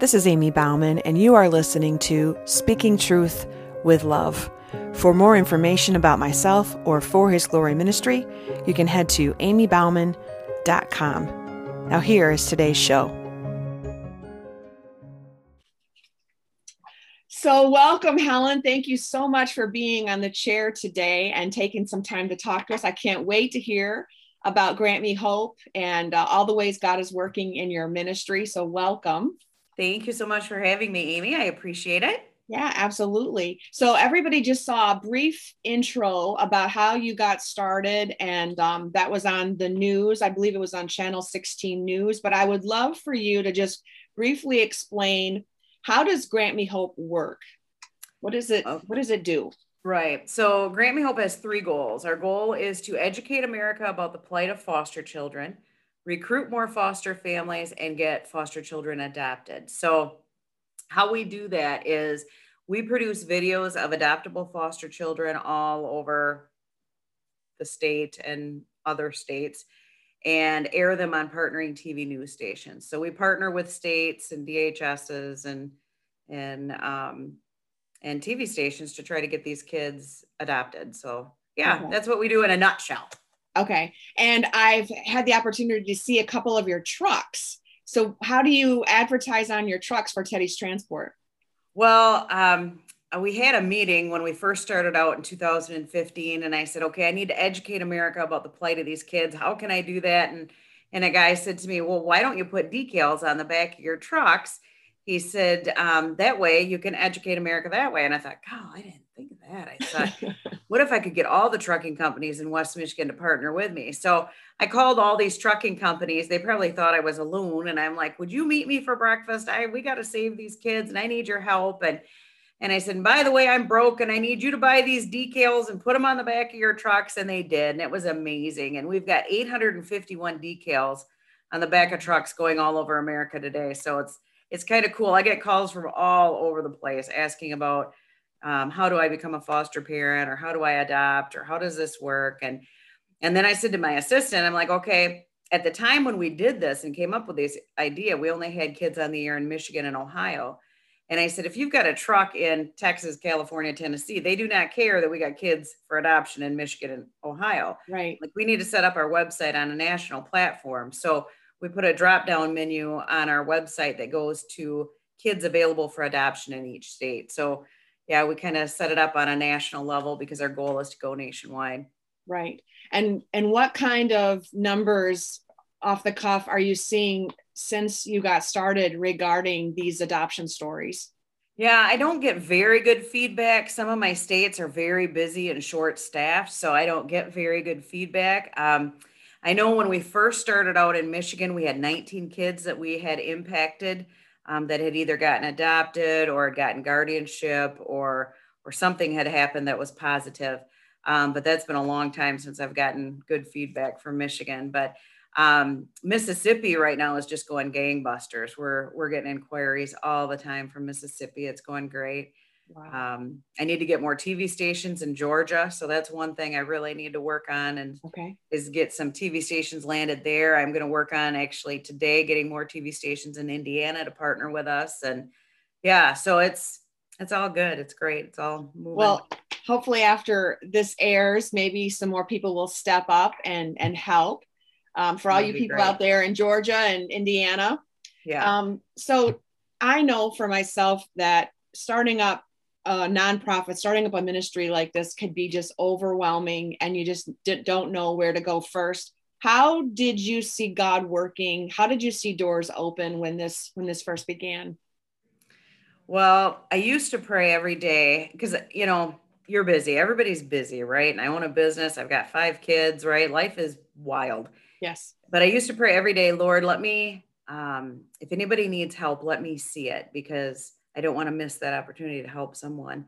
This is Amy Bauman, and you are listening to Speaking Truth with Love. For more information about myself or For His Glory Ministry, you can head to amybauman.com. Now, here is today's show. So, welcome, Helen. Thank you so much for being on the chair today and taking some time to talk to us. I can't wait to hear about Grant Me Hope and uh, all the ways God is working in your ministry. So, welcome. Thank you so much for having me, Amy. I appreciate it. Yeah, absolutely. So, everybody just saw a brief intro about how you got started, and um, that was on the news. I believe it was on Channel 16 News. But I would love for you to just briefly explain how does Grant Me Hope work? What is it? What does it do? Right. So Grant Me Hope has three goals. Our goal is to educate America about the plight of foster children, recruit more foster families, and get foster children adopted. So, how we do that is we produce videos of adoptable foster children all over the state and other states and air them on partnering TV news stations. So we partner with states and DHSs and and um, and TV stations to try to get these kids adopted. So, yeah, okay. that's what we do in a nutshell. Okay. And I've had the opportunity to see a couple of your trucks. So, how do you advertise on your trucks for Teddy's Transport? Well, um, we had a meeting when we first started out in 2015, and I said, okay, I need to educate America about the plight of these kids. How can I do that? And and a guy said to me, well, why don't you put decals on the back of your trucks? he said, um, that way you can educate America that way. And I thought, God, I didn't think of that. I thought, what if I could get all the trucking companies in West Michigan to partner with me? So I called all these trucking companies. They probably thought I was a loon. And I'm like, would you meet me for breakfast? I, we got to save these kids and I need your help. And, and I said, by the way, I'm broke and I need you to buy these decals and put them on the back of your trucks. And they did. And it was amazing. And we've got 851 decals on the back of trucks going all over America today. So it's, it's kind of cool. I get calls from all over the place asking about um, how do I become a foster parent or how do I adopt or how does this work? And and then I said to my assistant, I'm like, okay, at the time when we did this and came up with this idea, we only had kids on the air in Michigan and Ohio. And I said, if you've got a truck in Texas, California, Tennessee, they do not care that we got kids for adoption in Michigan and Ohio. Right. Like we need to set up our website on a national platform. So we put a drop down menu on our website that goes to kids available for adoption in each state. So, yeah, we kind of set it up on a national level because our goal is to go nationwide. Right. And and what kind of numbers off the cuff are you seeing since you got started regarding these adoption stories? Yeah, I don't get very good feedback. Some of my states are very busy and short staffed, so I don't get very good feedback. Um, I know when we first started out in Michigan, we had 19 kids that we had impacted um, that had either gotten adopted or had gotten guardianship or or something had happened that was positive. Um, but that's been a long time since I've gotten good feedback from Michigan. But um, Mississippi right now is just going gangbusters. We're we're getting inquiries all the time from Mississippi. It's going great. Wow. Um, I need to get more TV stations in Georgia, so that's one thing I really need to work on, and okay. is get some TV stations landed there. I'm going to work on actually today getting more TV stations in Indiana to partner with us, and yeah, so it's it's all good. It's great. It's all moving. Well, hopefully after this airs, maybe some more people will step up and and help. Um, for all That'd you people great. out there in Georgia and Indiana. Yeah. Um, so I know for myself that starting up a nonprofit starting up a ministry like this could be just overwhelming and you just don't know where to go first. How did you see god working? How did you see doors open when this when this first began? Well i used to pray every day because you know you're busy. Everybody's busy right? And i own a business. I've got five kids right? Life is wild. Yes. But i used to pray every day lord let me um, if anybody needs help let me see it. Because I don't want to miss that opportunity to help someone.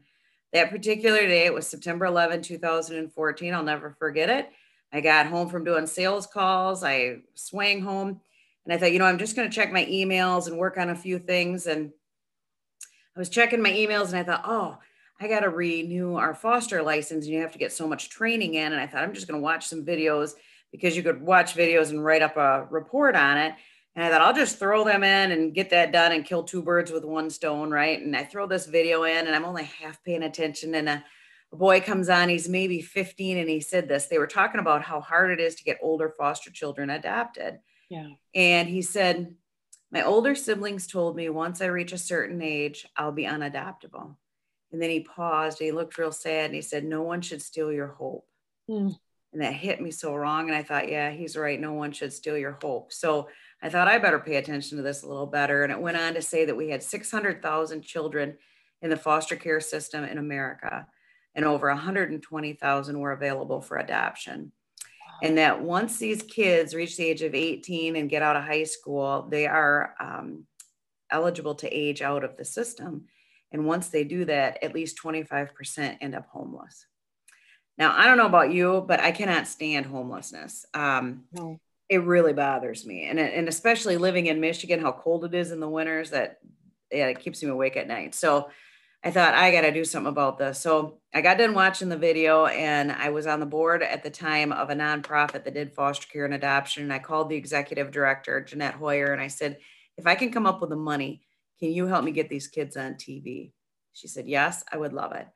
That particular day, it was September 11, 2014. I'll never forget it. I got home from doing sales calls. I swang home and I thought, you know, I'm just going to check my emails and work on a few things. And I was checking my emails and I thought, oh, I got to renew our foster license and you have to get so much training in. And I thought, I'm just going to watch some videos because you could watch videos and write up a report on it. And I thought, I'll just throw them in and get that done and kill two birds with one stone, right? And I throw this video in and I'm only half paying attention. And a, a boy comes on, he's maybe 15, and he said this. They were talking about how hard it is to get older foster children adopted. Yeah. And he said, My older siblings told me once I reach a certain age, I'll be unadoptable. And then he paused and he looked real sad and he said, No one should steal your hope. Mm. And that hit me so wrong. And I thought, Yeah, he's right. No one should steal your hope. So I thought I better pay attention to this a little better. And it went on to say that we had 600,000 children in the foster care system in America, and over 120,000 were available for adoption. And that once these kids reach the age of 18 and get out of high school, they are um, eligible to age out of the system. And once they do that, at least 25% end up homeless. Now, I don't know about you, but I cannot stand homelessness. Um, no it really bothers me. And, and especially living in Michigan, how cold it is in the winters, that yeah, it keeps me awake at night. So I thought I got to do something about this. So I got done watching the video and I was on the board at the time of a nonprofit that did foster care and adoption. And I called the executive director, Jeanette Hoyer, and I said, if I can come up with the money, can you help me get these kids on TV? She said, yes, I would love it.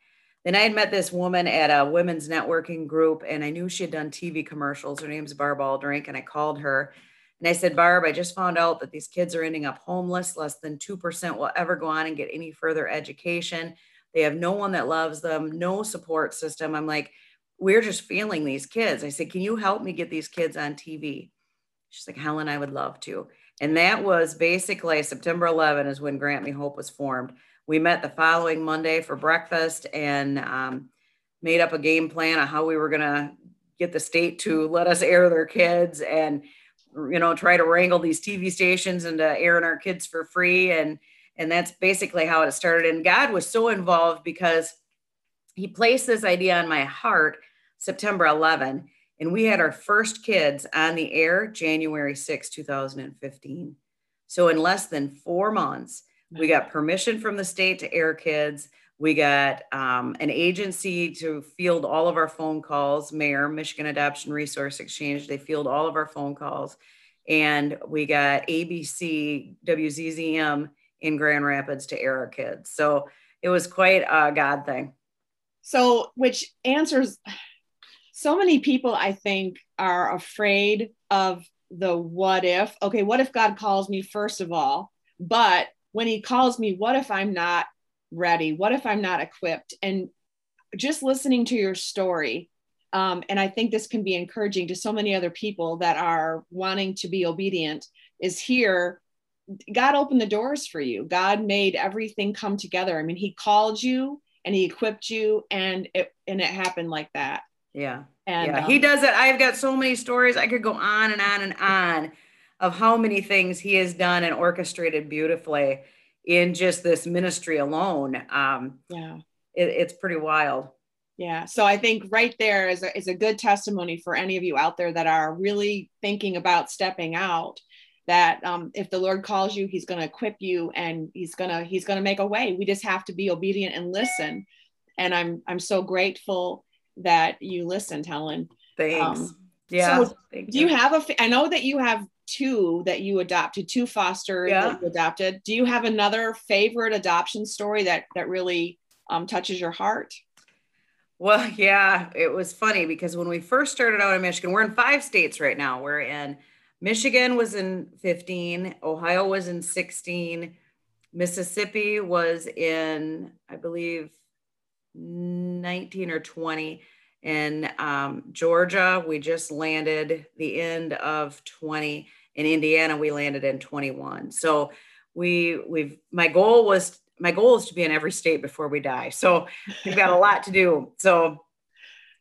Then I had met this woman at a women's networking group, and I knew she had done TV commercials. Her name's Barb Aldrink, and I called her and I said, Barb, I just found out that these kids are ending up homeless. Less than 2% will ever go on and get any further education. They have no one that loves them, no support system. I'm like, we're just failing these kids. I said, Can you help me get these kids on TV? She's like, Helen, I would love to. And that was basically September 11 is when Grant Me Hope was formed we met the following Monday for breakfast and um, made up a game plan on how we were going to get the state to let us air their kids and you know try to wrangle these tv stations into airing our kids for free. And and that's basically how it started. And god was so involved because he placed this idea on my heart september 11 and we had our first kids on the air january 6 2015 so in less than four months we got permission from the state to air kids. We got um, an agency to field all of our phone calls, MARE, Michigan Adoption Resource Exchange. They field all of our phone calls. And we got ABC, WZZM in Grand Rapids to air our kids. So it was quite a God thing. So, which answers so many people, I think, are afraid of the what if. Okay, what if God calls me first of all? But when he calls me, what if I'm not ready? What if I'm not equipped? And just listening to your story, um, and I think this can be encouraging to so many other people that are wanting to be obedient, is here. God opened the doors for you. God made everything come together. I mean, He called you and He equipped you, and it and it happened like that. Yeah. And yeah, um, He does it. I've got so many stories. I could go on and on and on of how many things he has done and orchestrated beautifully in just this ministry alone. Um, yeah, it, it's pretty wild. Yeah. So I think right there is a, is a good testimony for any of you out there that are really thinking about stepping out that um, if the Lord calls you, he's going to equip you and he's going to, he's going to make a way. We just have to be obedient and listen. And I'm, I'm so grateful that you listened, Helen. Thanks. Um, yeah. So do you. you have a, I know that you have two that you adopted, two foster yeah. that you adopted. Do you have another favorite adoption story that that really um, touches your heart? Well, yeah, it was funny because when we first started out in Michigan, we're in five states right now. We're in Michigan was in 15, Ohio was in 16, Mississippi was in, I believe, 19 or 20. In um, Georgia, we just landed the end of 20 in Indiana, we landed in 21. So we we've my goal was my goal is to be in every state before we die. So we've got a lot to do. So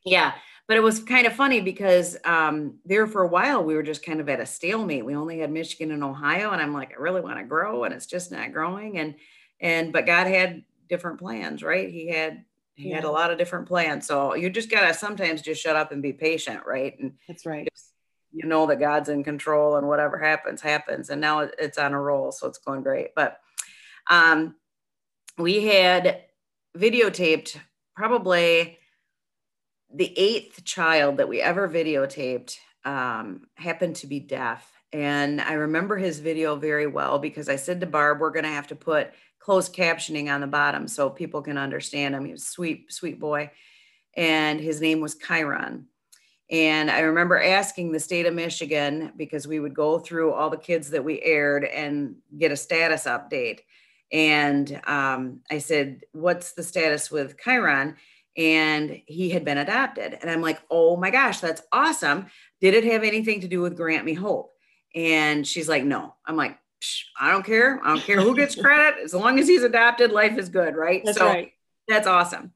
yeah, but it was kind of funny because um, there for a while we were just kind of at a stalemate. We only had Michigan and Ohio, and I'm like, I really want to grow, and it's just not growing. And and but God had different plans, right? He had he yeah. had a lot of different plans. So you just gotta sometimes just shut up and be patient, right? And that's right. Just, you know that God's in control and whatever happens, happens. And now it's on a roll. So it's going great. But um, we had videotaped probably the eighth child that we ever videotaped um, happened to be deaf. And I remember his video very well because I said to Barb, we're going to have to put closed captioning on the bottom so people can understand him. He was sweet, sweet boy. And his name was Chiron. And I remember asking the state of Michigan because we would go through all the kids that we aired and get a status update. And um, I said, What's the status with Chiron? And he had been adopted. And I'm like, Oh my gosh, that's awesome. Did it have anything to do with Grant Me Hope? And she's like, No. I'm like, I don't care. I don't care who gets credit. As long as he's adopted, life is good, right? That's so right. That's awesome.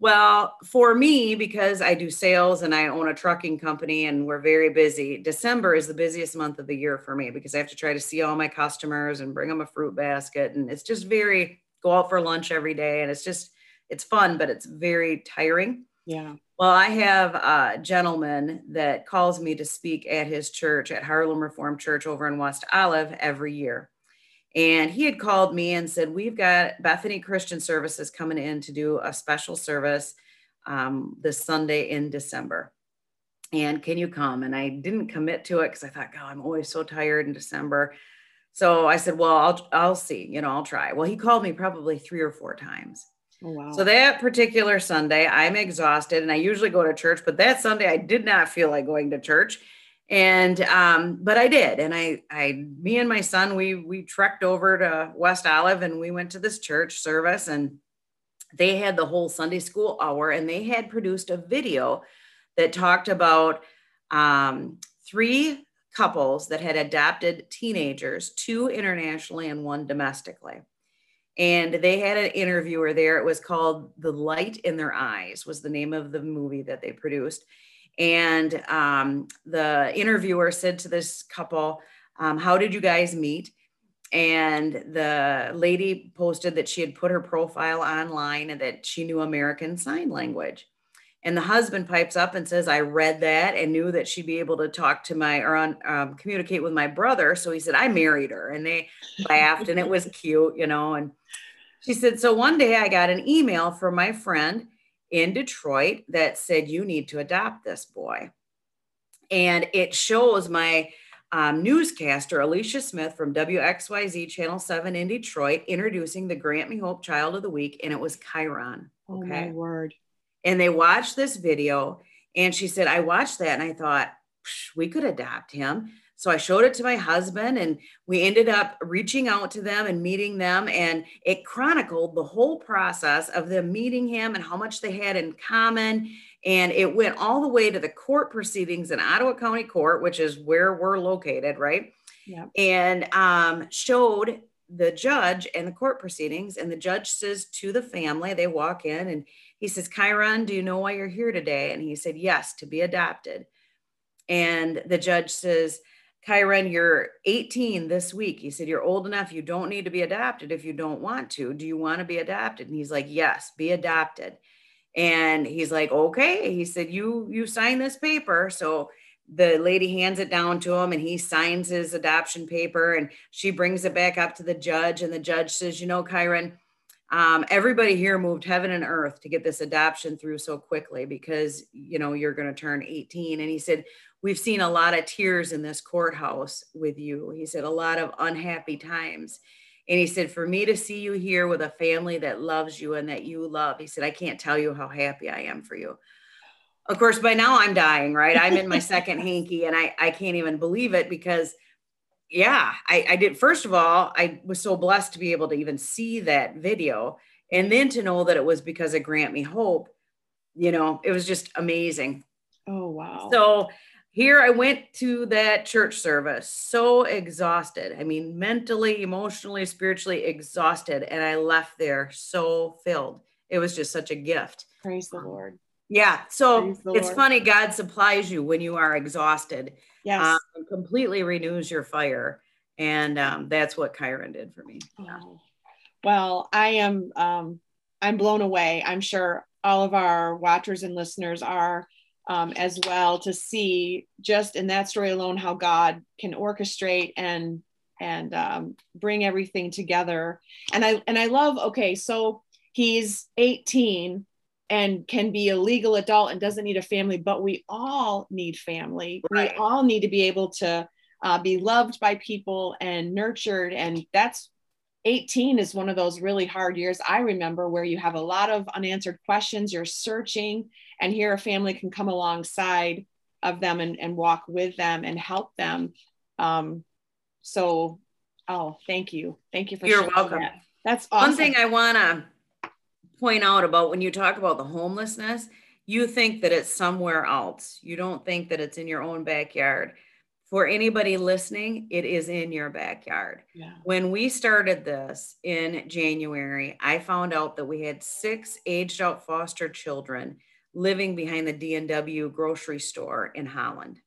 Well, for me, because I do sales and I own a trucking company and we're very busy, December is the busiest month of the year for me because I have to try to see all my customers and bring them a fruit basket. And it's just very go out for lunch every day. And it's just, it's fun, but it's very tiring. Yeah. Well, I have a gentleman that calls me to speak at his church at Harlem Reformed Church over in West Olive every year. And he had called me and said, We've got Bethany Christian Services coming in to do a special service um, this Sunday in December. And can you come? And I didn't commit to it because I thought, God, I'm always so tired in December. So I said, Well, I'll, I'll see, you know, I'll try. Well, he called me probably three or four times. Oh, wow. So that particular Sunday, I'm exhausted and I usually go to church, but that Sunday I did not feel like going to church and um, but I did, and I, I, me and my son, we we trekked over to West Olive, and we went to this church service, and they had the whole Sunday school hour, and they had produced a video that talked about um, three couples that had adopted teenagers, two internationally and one domestically. And they had an interviewer there. It was called "The Light in Their Eyes" was the name of the movie that they produced and um, the interviewer said to this couple, um, How did you guys meet? And the lady posted that she had put her profile online and that she knew American Sign Language. And the husband pipes up and says, I read that and knew that she'd be able to talk to my or on, um, communicate with my brother. So he said, I married her. And they laughed and it was cute, you know. And she said, So one day I got an email from my friend in Detroit that said, You need to adopt this boy. And it shows my um, newscaster, Alicia Smith from WXYZ Channel 7 in Detroit, introducing the Grant Me Hope Child of the Week. And it was Chiron. Okay. Oh, my word. And they watched this video. And she said, I watched that and I thought, we could adopt him. So I showed it to my husband, and we ended up reaching out to them and meeting them. And it chronicled the whole process of them meeting him and how much they had in common. And it went all the way to the court proceedings in Ottawa County Court, which is where we're located, right? Yeah. And um, showed the judge and the court proceedings. And the judge says to the family, they walk in and he says, Chiron, do you know why you're here today? And he said, Yes, to be adopted. And the judge says, Chiron, you're 18 this week. He said, You're old enough. You don't need to be adopted if you don't want to. Do you want to be adopted? And he's like, Yes, be adopted. And he's like, Okay. He said, You you sign this paper. So the lady hands it down to him and he signs his adoption paper and she brings it back up to the judge. And the judge says, You know, Chiron, um, everybody here moved heaven and earth to get this adoption through so quickly because you know you're going to turn 18 and he said we've seen a lot of tears in this courthouse with you. He said, a lot of unhappy times. And he said, for me to see you here with a family that loves you and that you love, he said, I can't tell you how happy I am for you. Of course, by now I'm dying, right? I'm in my second hanky and I, I can't even believe it because, yeah, I, I did. First of all, I was so blessed to be able to even see that video and then to know that it was because of Grant Me Hope. You know, it was just amazing. Oh, wow. So, here I went to that church service so exhausted. I mean, mentally, emotionally, spiritually exhausted. And I left there so filled. It was just such a gift. Praise the Lord. Yeah. So it's Lord. funny. God supplies you when you are exhausted. Yes. Um, completely renews your fire. And um, that's what Chiron did for me. Oh. Well, I am, um, I'm blown away. I'm sure all of our watchers and listeners are um, as well to see just in that story alone how God can orchestrate and and um, bring everything together. And I and I love okay, so he's 18 and can be a legal adult and doesn't need a family, but we all need family. Right. We all need to be able to uh, be loved by people and nurtured. And that's 18 is one of those really hard years I remember where you have a lot of unanswered questions, you're searching, and here a family can come alongside of them and, and walk with them and help them. Um, so, oh, thank you. Thank you for You're welcome. That. That's awesome. One thing I want to point out about when you talk about the homelessness, you think that it's somewhere else. You don't think that it's in your own backyard. For anybody listening, it is in your backyard. Yeah. When we started this in January, I found out that we had six aged out foster children living behind the D&W grocery store in Holland.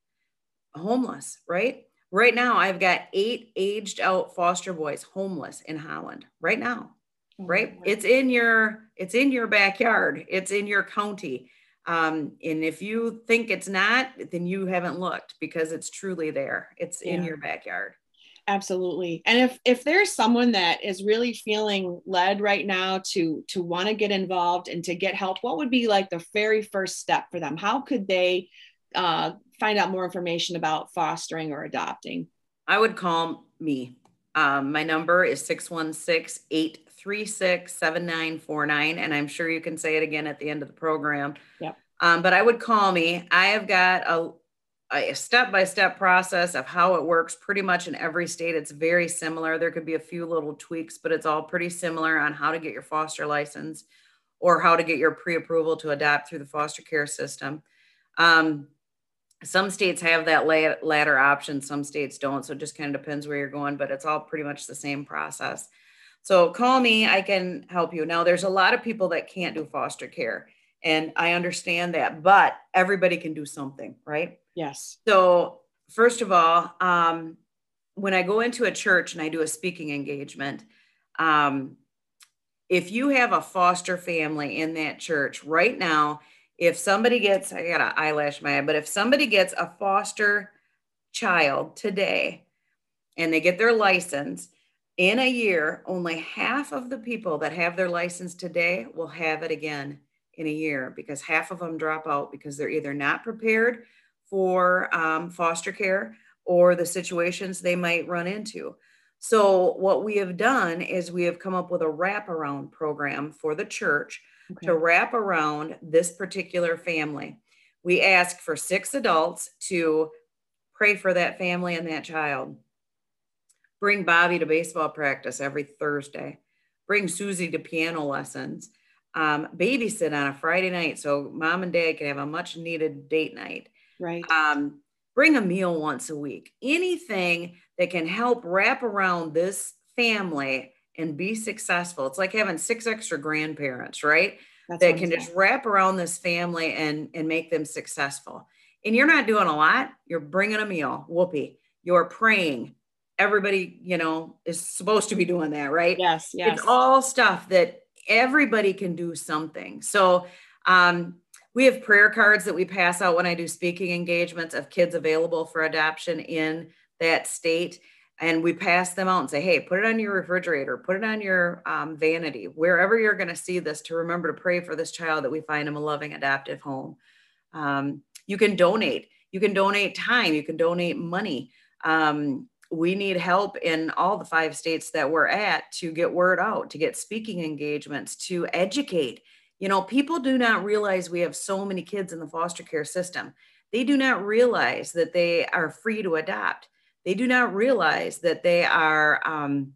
Homeless, right? Right now, I've got eight aged out foster boys homeless in Holland right now oh, right it's in your it's in your backyard it's in your county. Um, and if you think it's not then you haven't looked because it's truly there. It's yeah. in your backyard. Absolutely. And if if there's someone that is really feeling led right now to to want to get involved and to get help what would be like the very first step for them? How could they uh, find out more information about fostering or adopting? I would call me. Um, my number is 616 836 7949. And I'm sure you can say it again at the end of the program. Yep. Um, but I would call me. I have got a, a step-by-step process of how it works pretty much in every state it's very similar there could be a few little tweaks but it's all pretty similar on how to get your foster license or how to get your pre-approval to adopt through the foster care system um, some states have that latter option some states don't so it just kind of depends where you're going but it's all pretty much the same process so call me i can help you. Now there's a lot of people that can't do foster care and i understand that but everybody can do something right? Yes. So first of all um, when i go into a church and i do a speaking engagement um, if you have a foster family in that church right now if somebody gets, I got an eyelash my eye, but if somebody gets a foster child today and they get their license, in a year, only half of the people that have their license today will have it again in a year because half of them drop out because they're either not prepared for um, foster care or the situations they might run into. So, what we have done is we have come up with a wraparound program for the church okay. to wrap around this particular family. We ask for six adults to pray for that family and that child. Bring Bobby to baseball practice every Thursday. Bring Susie to piano lessons. Um, babysit on a Friday night so mom and dad can have a much needed date night. Right. Um, bring a meal once a week. Anything that can help wrap around this family and be successful. It's like having six extra grandparents, right? That's that can just wrap around this family and and make them successful. And you're not doing a lot. You're bringing a meal, whoopee. You're praying. Everybody, you know, is supposed to be doing that, right? Yes, yes. It's all stuff that everybody can do something. So, um, we have prayer cards that we pass out when I do speaking engagements of kids available for adoption in that state and we pass them out and say, hey, put it on your refrigerator, put it on your um, vanity, wherever you're going to see this, to remember to pray for this child that we find him a loving adaptive home. Um, you can donate. You can donate time. You can donate money. Um, we need help in all the five states that we're at to get word out, to get speaking engagements, to educate. You know, people do not realize we have so many kids in the foster care system. They do not realize that they are free to adopt they do not realize that they are um,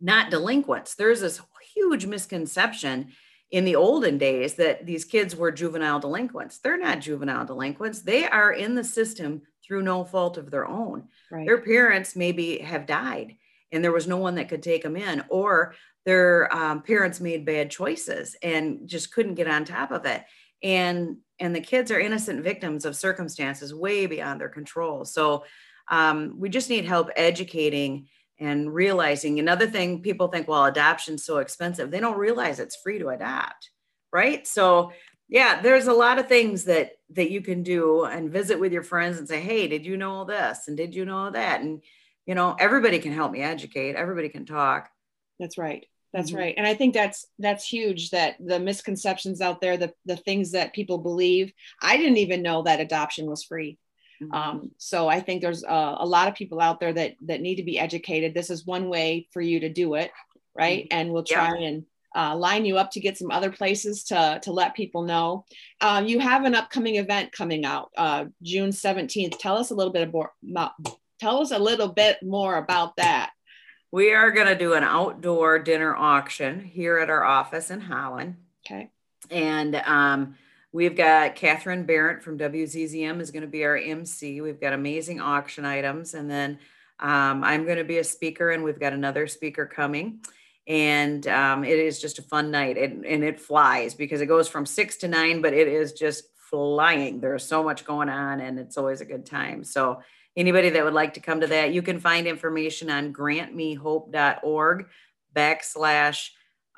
not delinquents. There's this huge misconception in the olden days that these kids were juvenile delinquents. They're not juvenile delinquents. They are in the system through no fault of their own. Right. Their parents maybe have died and there was no one that could take them in, or their um, parents made bad choices and just couldn't get on top of it. And and the kids are innocent victims of circumstances way beyond their control. So um, we just need help educating and realizing another thing people think well adoption's so expensive they don't realize it's free to adopt right so yeah there's a lot of things that that you can do and visit with your friends and say hey did you know all this and did you know that and you know everybody can help me educate everybody can talk that's right that's mm-hmm. right and i think that's that's huge that the misconceptions out there the the things that people believe i didn't even know that adoption was free Mm-hmm. Um, so I think there's a, a, lot of people out there that that need to be educated. This is one way for you to do it, right? Mm-hmm. And we'll try yeah. and uh, line you up to get some other places to to let people know. Uh, you have an upcoming event coming out uh, June 17th. Tell us a little bit about tell us a little bit more about that. We are going to do an outdoor dinner auction here at our office in Holland. Okay. And um, We've got Catherine Barrett from WZZM is going to be our MC. We've got amazing auction items. And then um, I'm going to be a speaker, and we've got another speaker coming. And um, it is just a fun night, and, and it flies because it goes from six to nine, but it is just flying. There's so much going on, and it's always a good time. So, anybody that would like to come to that, you can find information on grantmehope.org backslash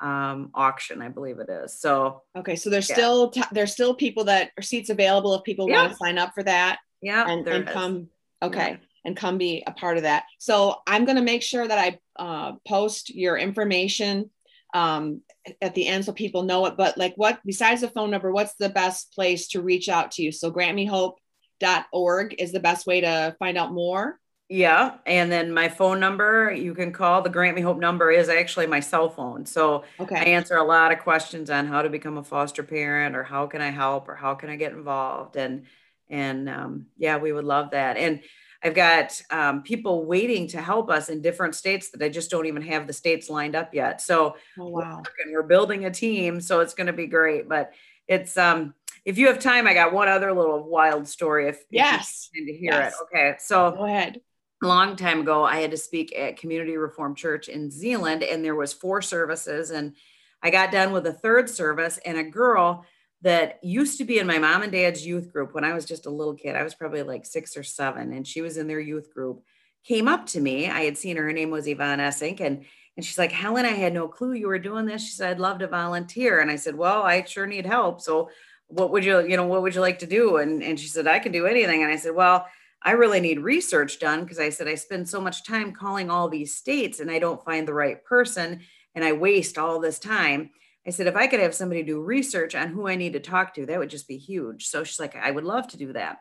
um, auction, I believe it is. So okay, so there's yeah. still t- there's still people that are seats available if people yeah. want to sign up for that. Yeah, and, and come. Okay. Yeah. And come be a part of that. So I'm going to make sure that I uh, post your information um, at the end so people know it. But like, what besides the phone number, what's the best place to reach out to you? So grantmehope.org is the best way to find out more. Yeah. And then my phone number, you can call the Grant Me Hope number is actually my cell phone. So okay. I answer a lot of questions on how to become a foster parent or how can I help or how can I get involved. And, and um, yeah, we would love that. And I've got um, people waiting to help us in different states that I just don't even have the states lined up yet. So oh, wow. we're, we're building a team. So it's going to be great. But it's, um, if you have time, I got one other little wild story. If, yes, if to hear yes. it. Okay. So go ahead a long time ago i had to speak at community reform church in zeeland and there was four services and i got done with a third service and a girl that used to be in my mom and dad's youth group when i was just a little kid i was probably like six or seven and she was in their youth group came up to me. I had seen her her name was yvonne essink and and she's like helen i had no clue you were doing this. She said i'd love to volunteer. And i said well i sure need help so what would you you know what would you like to do? And and she said i can do anything. And i said well I really need research done because I said I spend so much time calling all these states and I don't find the right person and I waste all this time. I said, if I could have somebody do research on who I need to talk to, that would just be huge. So she's like, I would love to do that.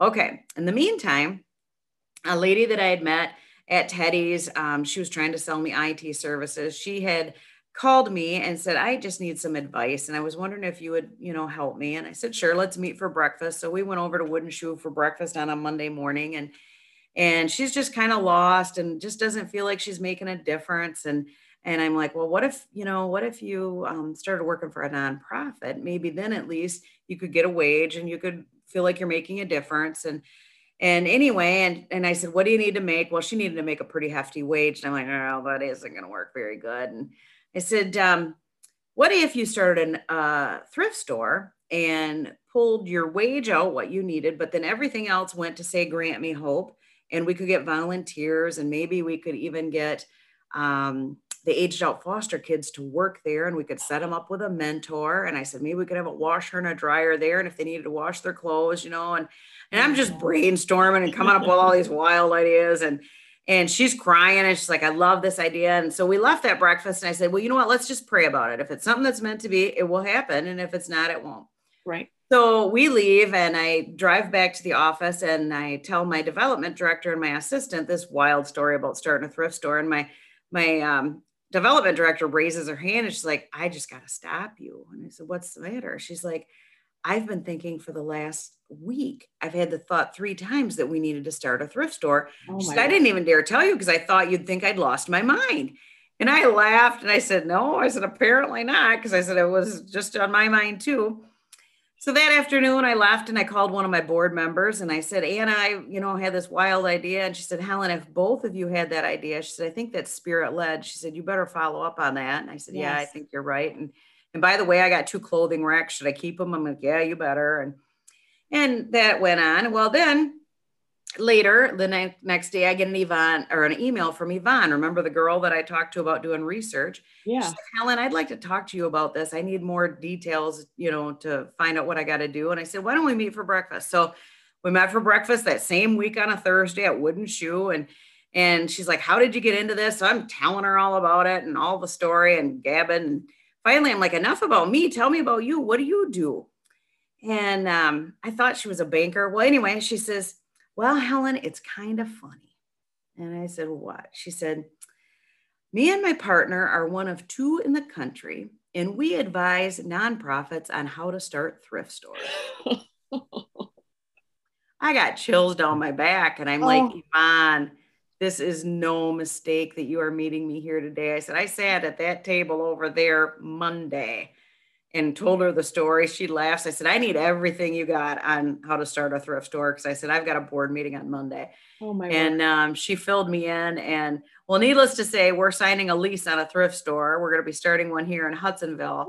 Okay. In the meantime, a lady that I had met at Teddy's, um, she was trying to sell me IT services. She had called me and said, I just need some advice. And I was wondering if you would, you know, help me. And I said, sure, let's meet for breakfast. So we went over to Wooden Shoe for breakfast on a Monday morning. And and she's just kind of lost and just doesn't feel like she's making a difference. And and I'm like, well, what if, you know, what if you um, started working for a nonprofit? Maybe then at least you could get a wage and you could feel like you're making a difference. And and anyway, and and I said, what do you need to make? Well, she needed to make a pretty hefty wage. And I'm like, oh, that isn't going to work very good. And I said, um, what if you started a uh, thrift store and pulled your wage out, what you needed, but then everything else went to say, grant me hope. And we could get volunteers and maybe we could even get um, the aged out foster kids to work there and we could set them up with a mentor. And I said, maybe we could have a washer and a dryer there. And if they needed to wash their clothes, you know, and, and I'm just brainstorming and coming up with all these wild ideas. And, and she's crying and she's like, I love this idea. And so we left that breakfast and I said, Well, you know what? Let's just pray about it. If it's something that's meant to be, it will happen. And if it's not, it won't. Right. So we leave and I drive back to the office and I tell my development director and my assistant this wild story about starting a thrift store. And my my um, development director raises her hand and she's like, I just got to stop you. And I said, What's the matter? She's like, I've been thinking for the last week, I've had the thought three times that we needed to start a thrift store. Oh said, I didn't even dare tell you because I thought you'd think I'd lost my mind. And I laughed and I said, No, I said, apparently not, because I said it was just on my mind too. So that afternoon, I left and I called one of my board members and I said, Anna, I, you know, had this wild idea. And she said, Helen, if both of you had that idea, she said, I think that's spirit led. She said, you better follow up on that. And I said, yes. yeah, I think you're right. And and by the way, I got two clothing racks. Should I keep them? I'm like, yeah, you better. And and that went on. Well, then later, the ne- next day, I get an Yvonne or an email from Yvonne. Remember the girl that I talked to about doing research? Yeah. Said, Helen, I'd like to talk to you about this. I need more details, you know, to find out what I got to do. And I said, why don't we meet for breakfast? So we met for breakfast that same week on a Thursday at Wooden Shoe. And and she's like, How did you get into this? So I'm telling her all about it and all the story and gabbing. And finally, I'm like, enough about me. Tell me about you. What do you do? And um, I thought she was a banker. Well, anyway, she says, Well, Helen, it's kind of funny. And I said, What? She said, Me and my partner are one of two in the country, and we advise nonprofits on how to start thrift stores. I got chills down my back, and I'm oh. like, Yvonne, this is no mistake that you are meeting me here today. I said, I sat at that table over there Monday and told her the story. She laughs. I said, I need everything you got on how to start a thrift store. Cause I said, I've got a board meeting on Monday. Oh my and um, she filled me in. And well, needless to say, we're signing a lease on a thrift store. We're going to be starting one here in Hudsonville.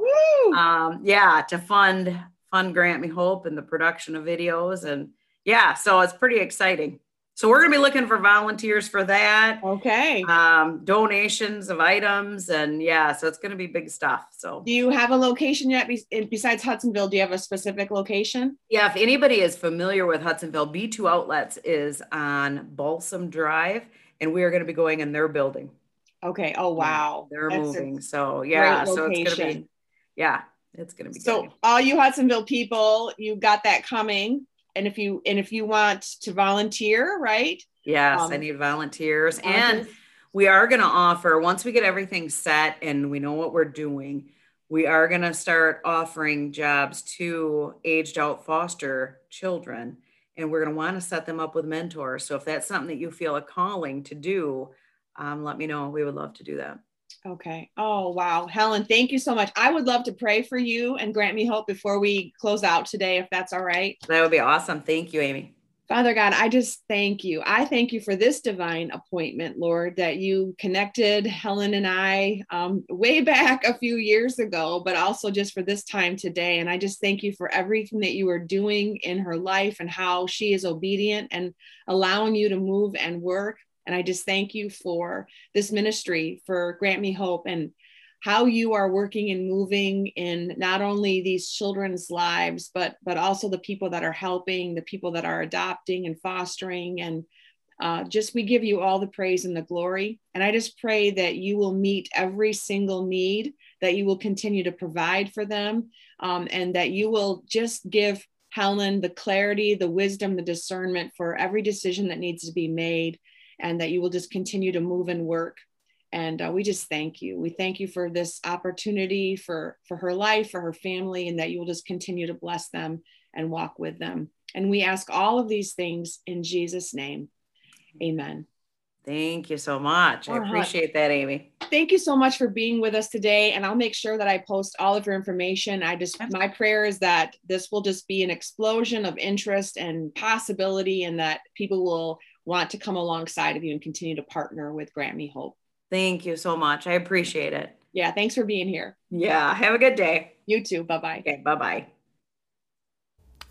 Um, yeah, to fund fund Grant Me Hope and the production of videos. And yeah, so it's pretty exciting. So we're going to be looking for volunteers for that. Okay. Um, donations of items and yeah, so it's going to be big stuff. So do you have a location yet besides Hudsonville? Do you have a specific location? Yeah, if anybody is familiar with Hudsonville, B2 Outlets is on Balsam Drive and we are going to be going in their building. Okay. Oh wow. Yeah, they're That's moving. So yeah, so it's going to be yeah, it's going to be So good. all you Hudsonville people, you got that coming and if you and if you want to volunteer right? Yes um, i need volunteers. and we are going to offer once we get everything set and we know what we're doing we are going to start offering jobs to aged out foster children. And we're going to want to set them up with mentors. So if that's something that you feel a calling to do um, let me know. We would love to do that Okay. Oh, wow. Helen, thank you so much. I would love to pray for you and grant me hope before we close out today, if that's all right. That would be awesome. Thank you, Amy. Father God, I just thank you. I thank you for this divine appointment, Lord, that you connected Helen and I um, way back a few years ago, but also just for this time today. And I just thank you for everything that you are doing in her life and how she is obedient and allowing you to move and work. And I just thank you for this ministry, for Grant Me Hope, and how you are working and moving in not only these children's lives, but but also the people that are helping, the people that are adopting and fostering, and uh, just we give you all the praise and the glory. And I just pray that you will meet every single need, that you will continue to provide for them, um, and that you will just give Helen the clarity, the wisdom, the discernment for every decision that needs to be made and that you will just continue to move and work. And uh, we just thank you. We thank you for this opportunity for, for her life, for her family, and that you will just continue to bless them and walk with them. And we ask all of these things in Jesus' name. Amen. Thank you so much. I appreciate that, Amy. Thank you so much for being with us today. And I'll make sure that I post all of your information. I just, my prayer is that this will just be an explosion of interest and possibility, and that people will want to come alongside of you and continue to partner with Grant Me Hope. Thank you so much. I appreciate it. Yeah, thanks for being here. Yeah, have a good day. You too. Bye bye. Okay, bye bye.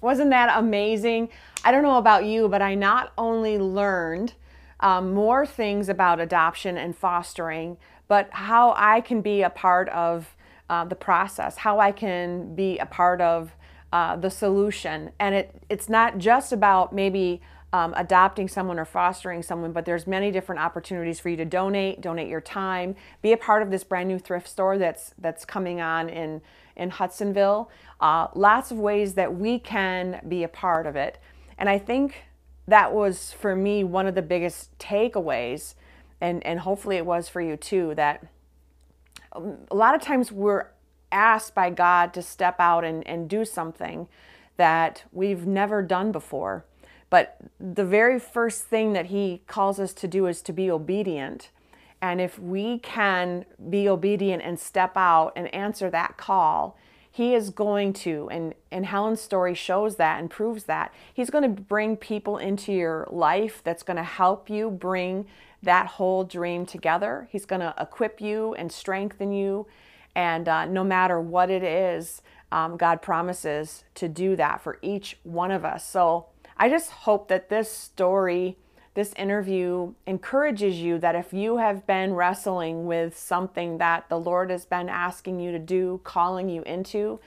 Wasn't that amazing? I don't know about you, but I not only learned um, more things about adoption and fostering, but how I can be a part of uh, the process, how I can be a part of uh, the solution. And it, it's not just about maybe um, adopting someone or fostering someone, but there's many different opportunities for you to donate, donate your time, be a part of this brand new thrift store that's that's coming on in in Hudsonville. Uh, lots of ways that we can be a part of it, and I think that was for me one of the biggest takeaways, and and hopefully it was for you too. That um, a lot of times we're asked by God to step out and, and do something that we've never done before but the very first thing that he calls us to do is to be obedient. And if we can be obedient and step out and answer that call, he is going to, and, and Helen's story shows that and proves that. He's going to bring people into your life that's going to help you bring that whole dream together. He's going to equip you and strengthen you. And uh, no matter what it is, um, God promises to do that for each one of us. So I just hope that this story, this interview encourages you that if you have been wrestling with something that the Lord has been asking you to do, calling you into,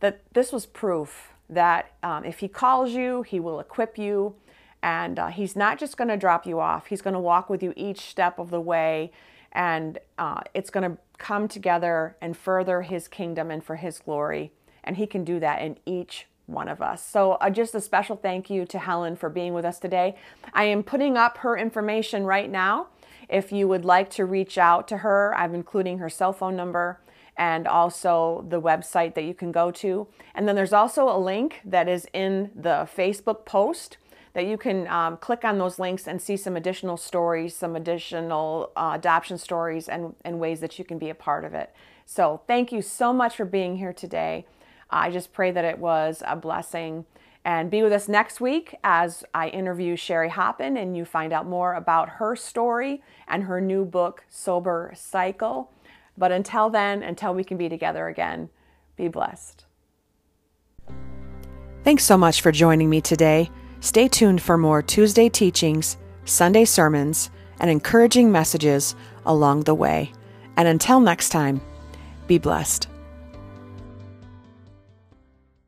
that this was proof that um, if He calls you, He will equip you. And uh, He's not just going to drop you off, He's going to walk with you each step of the way. And uh, it's going to come together and further His kingdom and for His glory. And He can do that in each one of us. So, uh, just a special thank you to Helen for being with us today. I am putting up her information right now. If you would like to reach out to her, I'm including her cell phone number and also the website that you can go to. And then there's also a link that is in the Facebook post that you can um, click on those links and see some additional stories, some additional uh, adoption stories, and, and ways that you can be a part of it. So, thank you so much for being here today. I just pray that it was a blessing. And be with us next week as I interview Sherry Hoppin and you find out more about her story and her new book, Sober Cycle. But until then, until we can be together again, be blessed. Thanks so much for joining me today. Stay tuned for more Tuesday teachings, Sunday sermons, and encouraging messages along the way. And until next time, be blessed.